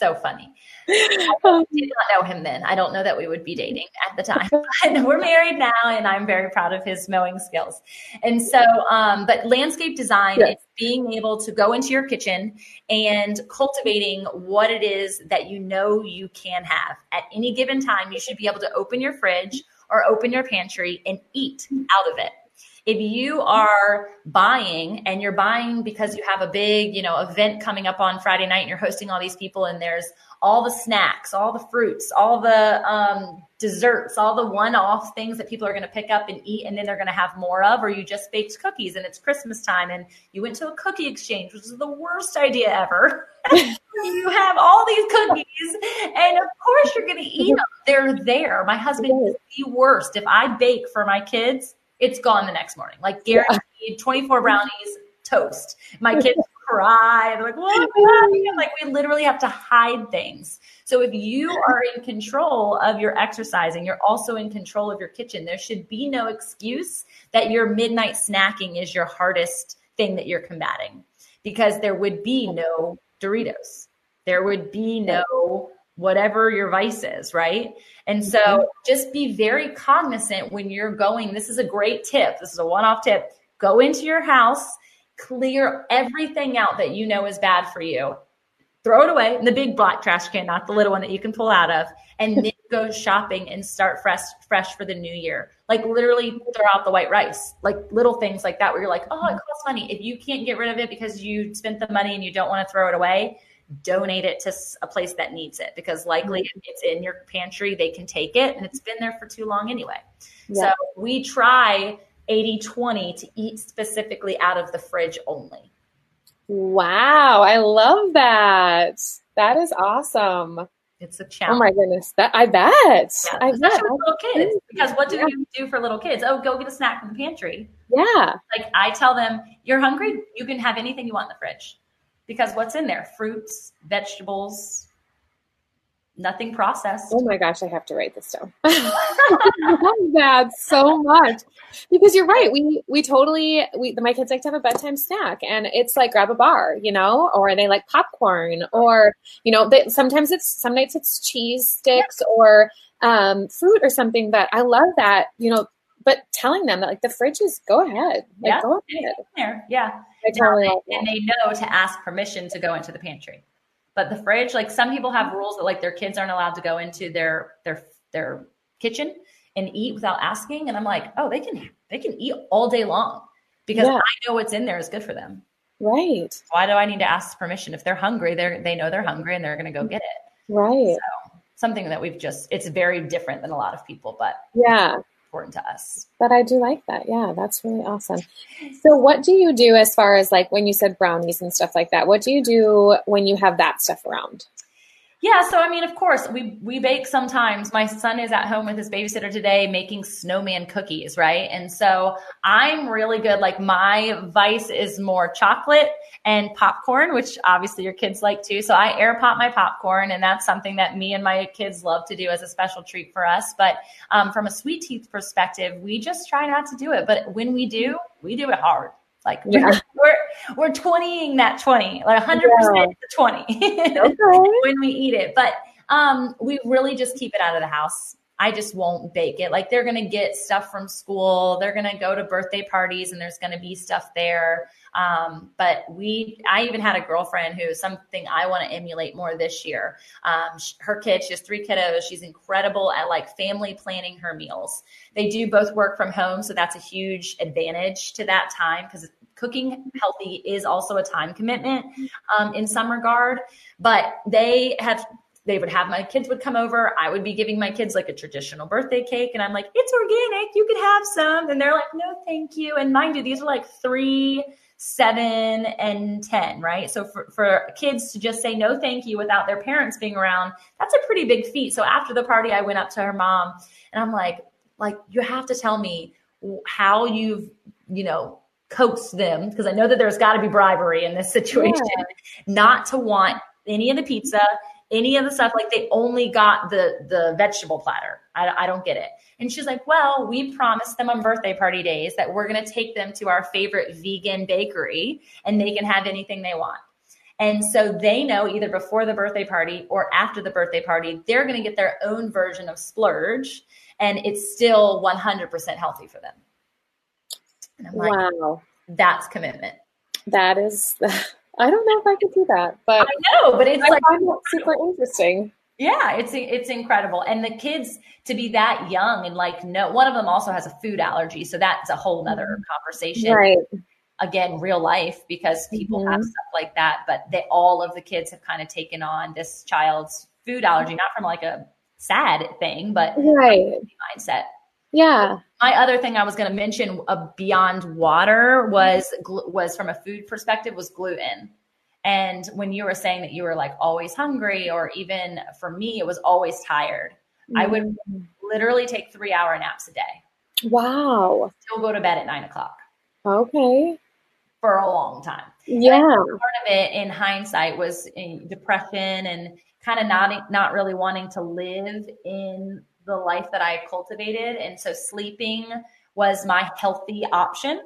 so funny. I did not know him then. I don't know that we would be dating at the time. But we're married now, and I'm very proud of his mowing skills. And so, um, but landscape design yes. is being able to go into your kitchen and cultivating what it is that you know you can have at any given time. You should be able to open your fridge or open your pantry and eat out of it. If you are buying and you're buying because you have a big, you know, event coming up on Friday night and you're hosting all these people and there's all the snacks, all the fruits, all the um, desserts, all the one off things that people are going to pick up and eat and then they're going to have more of, or you just baked cookies and it's Christmas time and you went to a cookie exchange, which is the worst idea ever. you have all these cookies and of course you're going to eat them. They're there. My husband is the worst. If I bake for my kids, it's gone the next morning. Like guaranteed yeah. 24 brownies, toast. My kids cry. They're like, what? Like we literally have to hide things. So if you are in control of your exercising, you're also in control of your kitchen. There should be no excuse that your midnight snacking is your hardest thing that you're combating because there would be no Doritos. There would be no whatever your vice is, right? And so mm-hmm. just be very cognizant when you're going. This is a great tip. This is a one off tip. Go into your house clear everything out that you know is bad for you. Throw it away in the big black trash can, not the little one that you can pull out of, and then go shopping and start fresh fresh for the new year. Like literally throw out the white rice, like little things like that where you're like, oh, it costs money. If you can't get rid of it because you spent the money and you don't want to throw it away, donate it to a place that needs it because likely mm-hmm. it's in your pantry, they can take it and it's been there for too long anyway. Yeah. So we try 80 20 to eat specifically out of the fridge only. Wow, I love that. That is awesome. It's a challenge. Oh my goodness, that I bet. Yeah, I bet. Little kids, because what do yeah. you do for little kids? Oh, go get a snack from the pantry. Yeah. Like I tell them, you're hungry, you can have anything you want in the fridge, because what's in there? Fruits, vegetables, nothing processed. Oh my gosh, I have to write this down. I love that so much because you're right. We we totally we my kids like to have a bedtime snack, and it's like grab a bar, you know, or they like popcorn, or you know, they, sometimes it's some nights it's cheese sticks or um, fruit or something. But I love that, you know. But telling them that like the fridge is go ahead, like, yeah, go ahead. There, yeah. Totally and they know to ask permission to go into the pantry. But the fridge, like some people have rules that like their kids aren't allowed to go into their their their kitchen and eat without asking. And I'm like, oh, they can they can eat all day long because yeah. I know what's in there is good for them. Right. Why do I need to ask permission? If they're hungry, they're they know they're hungry and they're gonna go get it. Right. So something that we've just it's very different than a lot of people, but yeah important to us. But I do like that. Yeah, that's really awesome. So, what do you do as far as like when you said brownies and stuff like that? What do you do when you have that stuff around? Yeah, so I mean, of course, we we bake sometimes. My son is at home with his babysitter today making snowman cookies, right? And so I'm really good. Like my vice is more chocolate and popcorn, which obviously your kids like too. So I air pop my popcorn, and that's something that me and my kids love to do as a special treat for us. But um, from a sweet teeth perspective, we just try not to do it. But when we do, we do it hard. Like yeah. we're we're twentying that twenty, like hundred yeah. percent twenty okay. when we eat it. But um, we really just keep it out of the house. I just won't bake it. Like they're gonna get stuff from school. They're gonna go to birthday parties, and there's gonna be stuff there. Um, but we, I even had a girlfriend who something I want to emulate more this year. Um, her kids, she has three kiddos. She's incredible at like family planning her meals. They do both work from home, so that's a huge advantage to that time because cooking healthy is also a time commitment um, in some regard. But they have they would have my kids would come over. I would be giving my kids like a traditional birthday cake. And I'm like, it's organic. You could have some. And they're like, no, thank you. And mind you, these are like three, seven, and 10, right? So for, for kids to just say no, thank you without their parents being around, that's a pretty big feat. So after the party, I went up to her mom and I'm like, like, you have to tell me how you've, you know, coaxed them because I know that there's got to be bribery in this situation yeah. not to want any of the pizza, any of the stuff. Like they only got the the vegetable platter. I, I don't get it. And she's like, well, we promised them on birthday party days that we're going to take them to our favorite vegan bakery and they can have anything they want. And so they know either before the birthday party or after the birthday party, they're going to get their own version of splurge and it's still 100% healthy for them. And I'm like, wow. That's commitment. That is, I don't know if I could do that, but I know, but it's I like find that super interesting. Yeah, it's it's incredible, and the kids to be that young and like no, one of them also has a food allergy, so that's a whole other mm-hmm. conversation. Right. Again, real life because people mm-hmm. have stuff like that, but they all of the kids have kind of taken on this child's food allergy, not from like a sad thing, but right mindset. Yeah. My other thing I was going to mention uh, beyond water was was from a food perspective was gluten. And when you were saying that you were like always hungry, or even for me, it was always tired, mm-hmm. I would mm. literally take three hour naps a day. Wow. Still go to bed at nine o'clock. Okay. For a long time. Yeah. part of it in hindsight was in depression and kind of not not really wanting to live in the life that I cultivated. And so sleeping was my healthy option.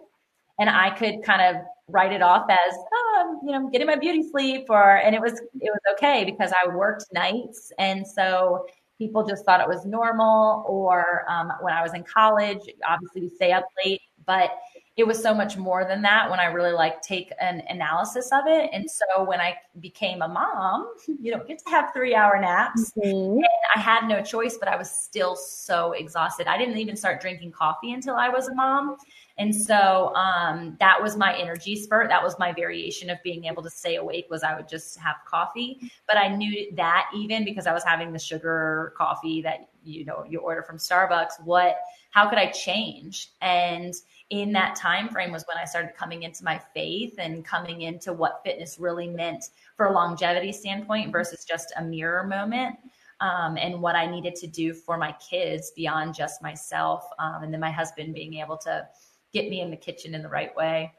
And I could kind of write it off as, oh, you know, getting my beauty sleep or, and it was, it was okay because I worked nights. And so people just thought it was normal. Or um, when I was in college, obviously we stay up late, but it was so much more than that when I really like take an analysis of it. And so when I became a mom, you don't get to have three hour naps. Mm-hmm. And I had no choice, but I was still so exhausted. I didn't even start drinking coffee until I was a mom. And so um, that was my energy spurt. That was my variation of being able to stay awake was I would just have coffee. But I knew that even because I was having the sugar coffee that you know you order from Starbucks, what how could I change? And in that time frame was when I started coming into my faith and coming into what fitness really meant for a longevity standpoint versus just a mirror moment. Um, and what I needed to do for my kids beyond just myself. Um, and then my husband being able to get me in the kitchen in the right way.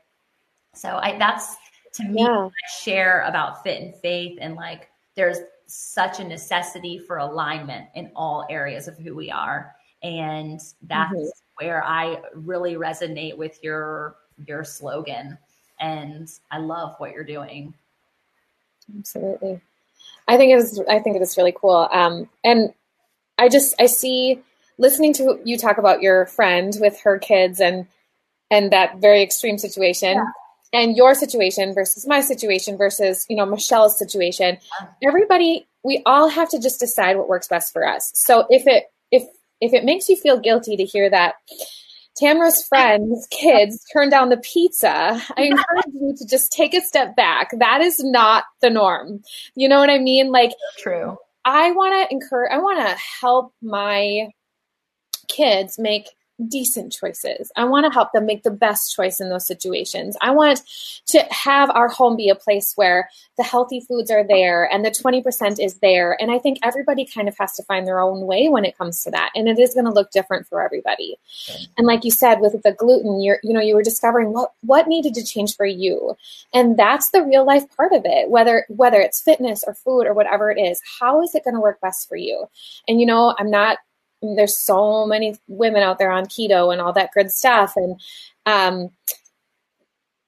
So I, that's to me, yeah. I share about fit and faith and like there's such a necessity for alignment in all areas of who we are. And that's mm-hmm where I really resonate with your your slogan and I love what you're doing. Absolutely. I think it is I think it is really cool. Um, and I just I see listening to you talk about your friend with her kids and and that very extreme situation yeah. and your situation versus my situation versus you know Michelle's situation. Yeah. Everybody we all have to just decide what works best for us. So if it if it makes you feel guilty to hear that Tamra's friends' kids turned down the pizza, I encourage you to just take a step back. That is not the norm. You know what I mean? Like, true. I want to encourage, I want to help my kids make decent choices. I want to help them make the best choice in those situations. I want to have our home be a place where the healthy foods are there and the 20% is there. And I think everybody kind of has to find their own way when it comes to that. And it is going to look different for everybody. And like you said, with the gluten, you're, you know, you were discovering what, what needed to change for you. And that's the real life part of it, whether, whether it's fitness or food or whatever it is, how is it going to work best for you? And, you know, I'm not there's so many women out there on keto and all that good stuff. And um,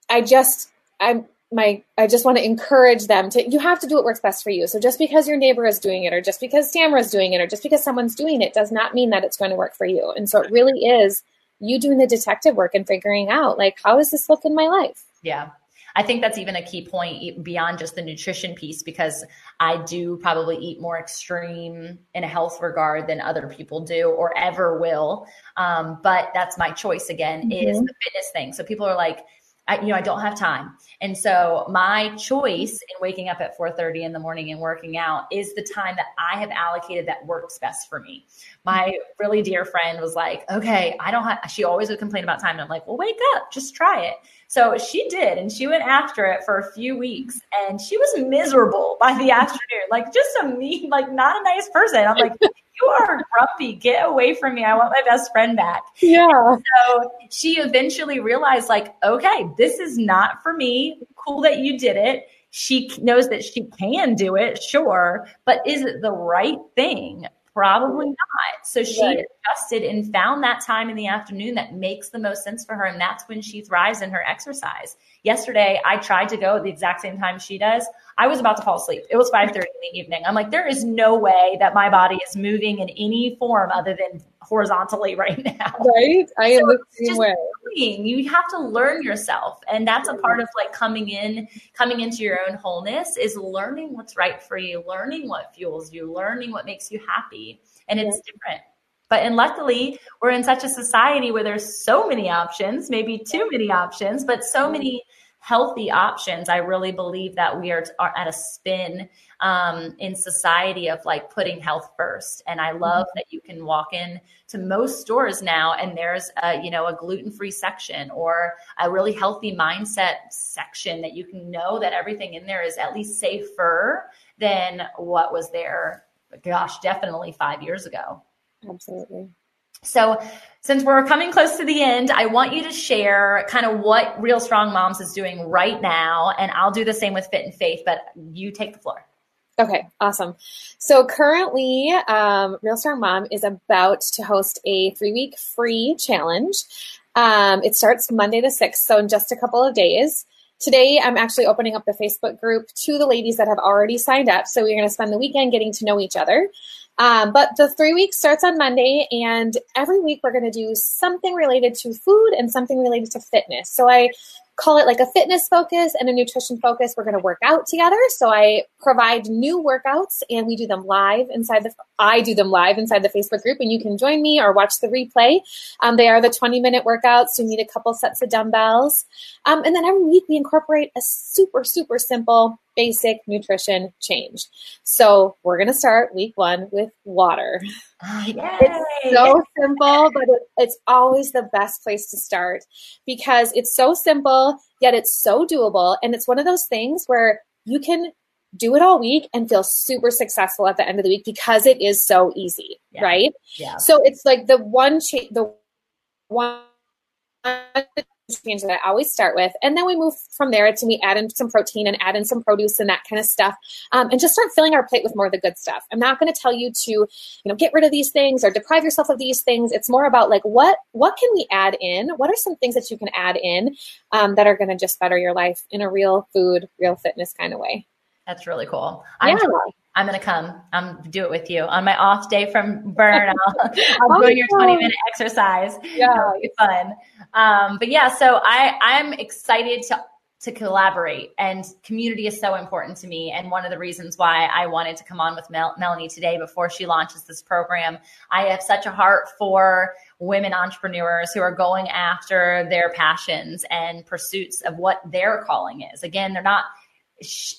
i just i'm my i just want to encourage them to you have to do what works best for you. So just because your neighbor is doing it or just because Tamra is doing it or just because someone's doing it does not mean that it's going to work for you. And so it really is you doing the detective work and figuring out like how does this look in my life? Yeah I think that's even a key point beyond just the nutrition piece because I do probably eat more extreme in a health regard than other people do or ever will. Um, but that's my choice again mm-hmm. is the fitness thing. So people are like, I, you know, I don't have time. And so my choice in waking up at 4:30 in the morning and working out is the time that I have allocated that works best for me. My really dear friend was like, "Okay, I don't have she always would complain about time." And I'm like, "Well, wake up, just try it." So she did, and she went after it for a few weeks, and she was miserable by the afternoon, like just a mean, like not a nice person. I'm like, you are grumpy. Get away from me. I want my best friend back. Yeah. So she eventually realized, like, okay, this is not for me. Cool that you did it. She knows that she can do it, sure, but is it the right thing? Probably not. So she right. adjusted and found that time in the afternoon that makes the most sense for her. And that's when she thrives in her exercise. Yesterday, I tried to go at the exact same time she does. I was about to fall asleep. It was 5:30 in the evening. I'm like, there is no way that my body is moving in any form other than horizontally right now. Right. I am so the same way. You have to learn yourself. And that's a part of like coming in, coming into your own wholeness is learning what's right for you, learning what fuels you, learning what makes you happy. And it's yeah. different. But and luckily, we're in such a society where there's so many options, maybe too many options, but so many healthy options. I really believe that we are, are at a spin um, in society of like putting health first. And I love mm-hmm. that you can walk in to most stores now and there's a, you know, a gluten-free section or a really healthy mindset section that you can know that everything in there is at least safer than what was there. Gosh, definitely five years ago. Absolutely. So, since we're coming close to the end, I want you to share kind of what Real Strong Moms is doing right now. And I'll do the same with Fit in Faith, but you take the floor. Okay, awesome. So currently, um, Real Strong Mom is about to host a three week free challenge. Um, it starts Monday the 6th, so in just a couple of days. Today, I'm actually opening up the Facebook group to the ladies that have already signed up. So we're going to spend the weekend getting to know each other. Um, but the three weeks starts on Monday, and every week we're going to do something related to food and something related to fitness. So I call it like a fitness focus and a nutrition focus. We're going to work out together. So I provide new workouts and we do them live inside the, I do them live inside the Facebook group and you can join me or watch the replay. Um, they are the 20 minute workouts. You need a couple sets of dumbbells. Um, and then every week we incorporate a super, super simple basic nutrition change. So we're going to start week one with water. Yay. It's so simple, but it's always the best place to start because it's so simple, yet it's so doable. And it's one of those things where you can do it all week and feel super successful at the end of the week because it is so easy, yeah. right? Yeah. So it's like the one cha- the one change that I always start with. And then we move from there to we add in some protein and add in some produce and that kind of stuff. Um, and just start filling our plate with more of the good stuff. I'm not going to tell you to, you know, get rid of these things or deprive yourself of these things. It's more about like what what can we add in? What are some things that you can add in um, that are going to just better your life in a real food, real fitness kind of way? That's really cool. I'm, yeah. I'm going to come. I'm do it with you on my off day from burn. I'll, I'll oh, your 20 minute exercise. Yeah, It'll be fun. Um, but yeah, so I I'm excited to to collaborate and community is so important to me and one of the reasons why i wanted to come on with Mel- melanie today before she launches this program i have such a heart for women entrepreneurs who are going after their passions and pursuits of what their calling is again they're not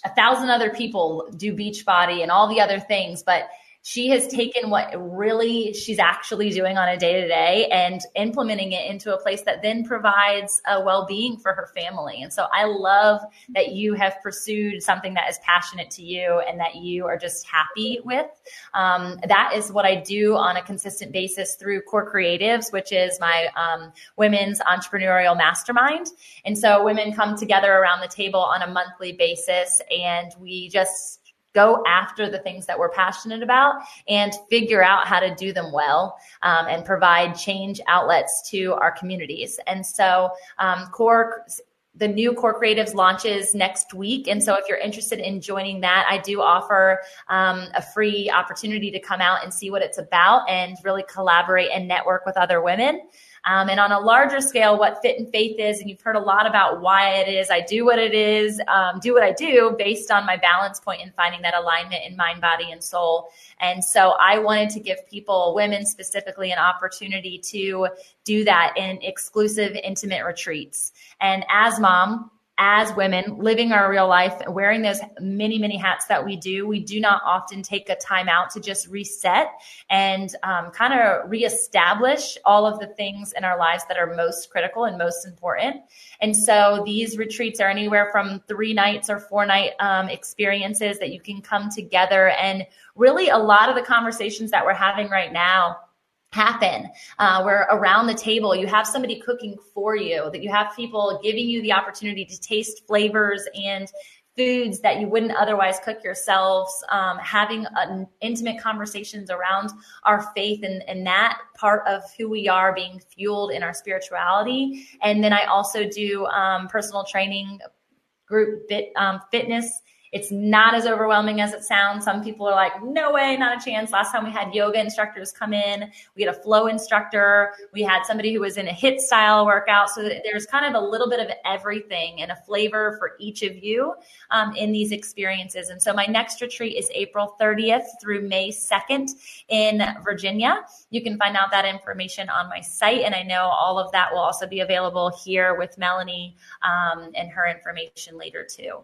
a thousand other people do Beachbody and all the other things, but she has taken what really she's actually doing on a day to day and implementing it into a place that then provides a well being for her family. And so I love that you have pursued something that is passionate to you and that you are just happy with. Um, that is what I do on a consistent basis through Core Creatives, which is my um, women's entrepreneurial mastermind. And so women come together around the table on a monthly basis and we just go after the things that we're passionate about and figure out how to do them well um, and provide change outlets to our communities. And so, um, core the new core creatives launches next week and so if you're interested in joining that i do offer um, a free opportunity to come out and see what it's about and really collaborate and network with other women um, and on a larger scale, what Fit in Faith is, and you've heard a lot about why it is I do what it is, um, do what I do based on my balance point in finding that alignment in mind, body, and soul. And so I wanted to give people, women specifically, an opportunity to do that in exclusive, intimate retreats. And as mom, as women living our real life, wearing those many, many hats that we do, we do not often take a time out to just reset and um, kind of reestablish all of the things in our lives that are most critical and most important. And so these retreats are anywhere from three nights or four night um, experiences that you can come together and really a lot of the conversations that we're having right now happen uh, where around the table you have somebody cooking for you that you have people giving you the opportunity to taste flavors and foods that you wouldn't otherwise cook yourselves um, having an intimate conversations around our faith and, and that part of who we are being fueled in our spirituality. And then i also do um, personal training group fit, um, fitness It's not as overwhelming as it sounds. Some people are like, no way, not a chance. Last time we had yoga instructors come in, we had a flow instructor, we had somebody who was in a HIT style workout. So there's kind of a little bit of everything and a flavor for each of you um, in these experiences. And so my next retreat is April 30th through May 2nd in Virginia. You can find out that information on my site. And I know all of that will also be available here with Melanie um, and her information later too.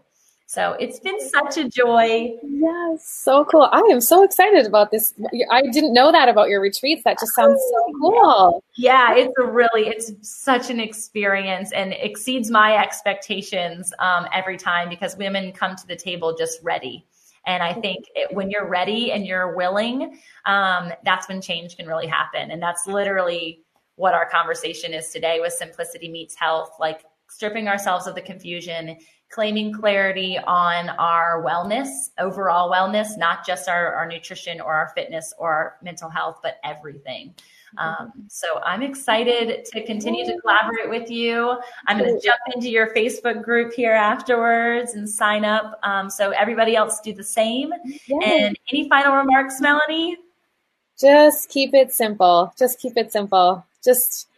So it's been such a joy. Yes, so cool. I am so excited about this. I didn't know that about your retreats. That just sounds so cool. Yeah, it's a really, it's such an experience and exceeds my expectations um, every time because women come to the table just ready. And I think it, when you're ready and you're willing, um, that's when change can really happen. And that's literally what our conversation is today with Simplicity Meets Health, like stripping ourselves of the confusion claiming clarity on our wellness, overall wellness, not just our, our nutrition or our fitness or our mental health, but everything. Um, so I'm excited to continue to collaborate with you. I'm going to jump into your Facebook group here afterwards and sign up. Um, so everybody else do the same. And any final remarks, Melanie? Just keep it simple. Just keep it simple. Just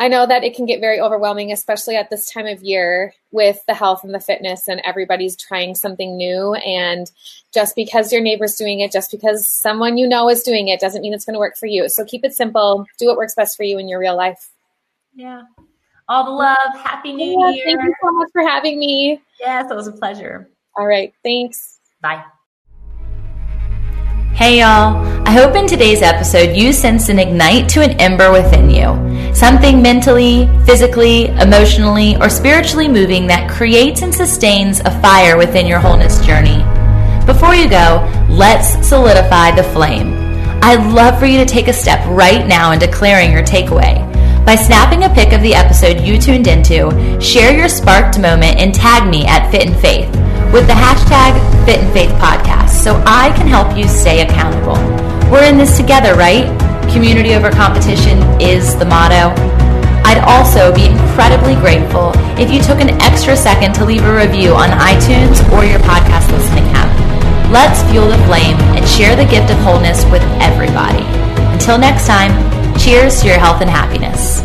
I know that it can get very overwhelming, especially at this time of year with the health and the fitness, and everybody's trying something new. And just because your neighbor's doing it, just because someone you know is doing it, doesn't mean it's going to work for you. So keep it simple. Do what works best for you in your real life. Yeah. All the love. Happy New yeah, Year. Thank you so much for having me. Yes, it was a pleasure. All right. Thanks. Bye. Hey y'all, I hope in today's episode you sense an ignite to an ember within you. Something mentally, physically, emotionally, or spiritually moving that creates and sustains a fire within your wholeness journey. Before you go, let's solidify the flame. I'd love for you to take a step right now in declaring your takeaway. By snapping a pic of the episode you tuned into, share your sparked moment and tag me at Fit in Faith with the hashtag Fit in Faith Podcast so I can help you stay accountable. We're in this together, right? Community over competition is the motto. I'd also be incredibly grateful if you took an extra second to leave a review on iTunes or your podcast listening app. Let's fuel the flame and share the gift of wholeness with everybody. Until next time, cheers to your health and happiness.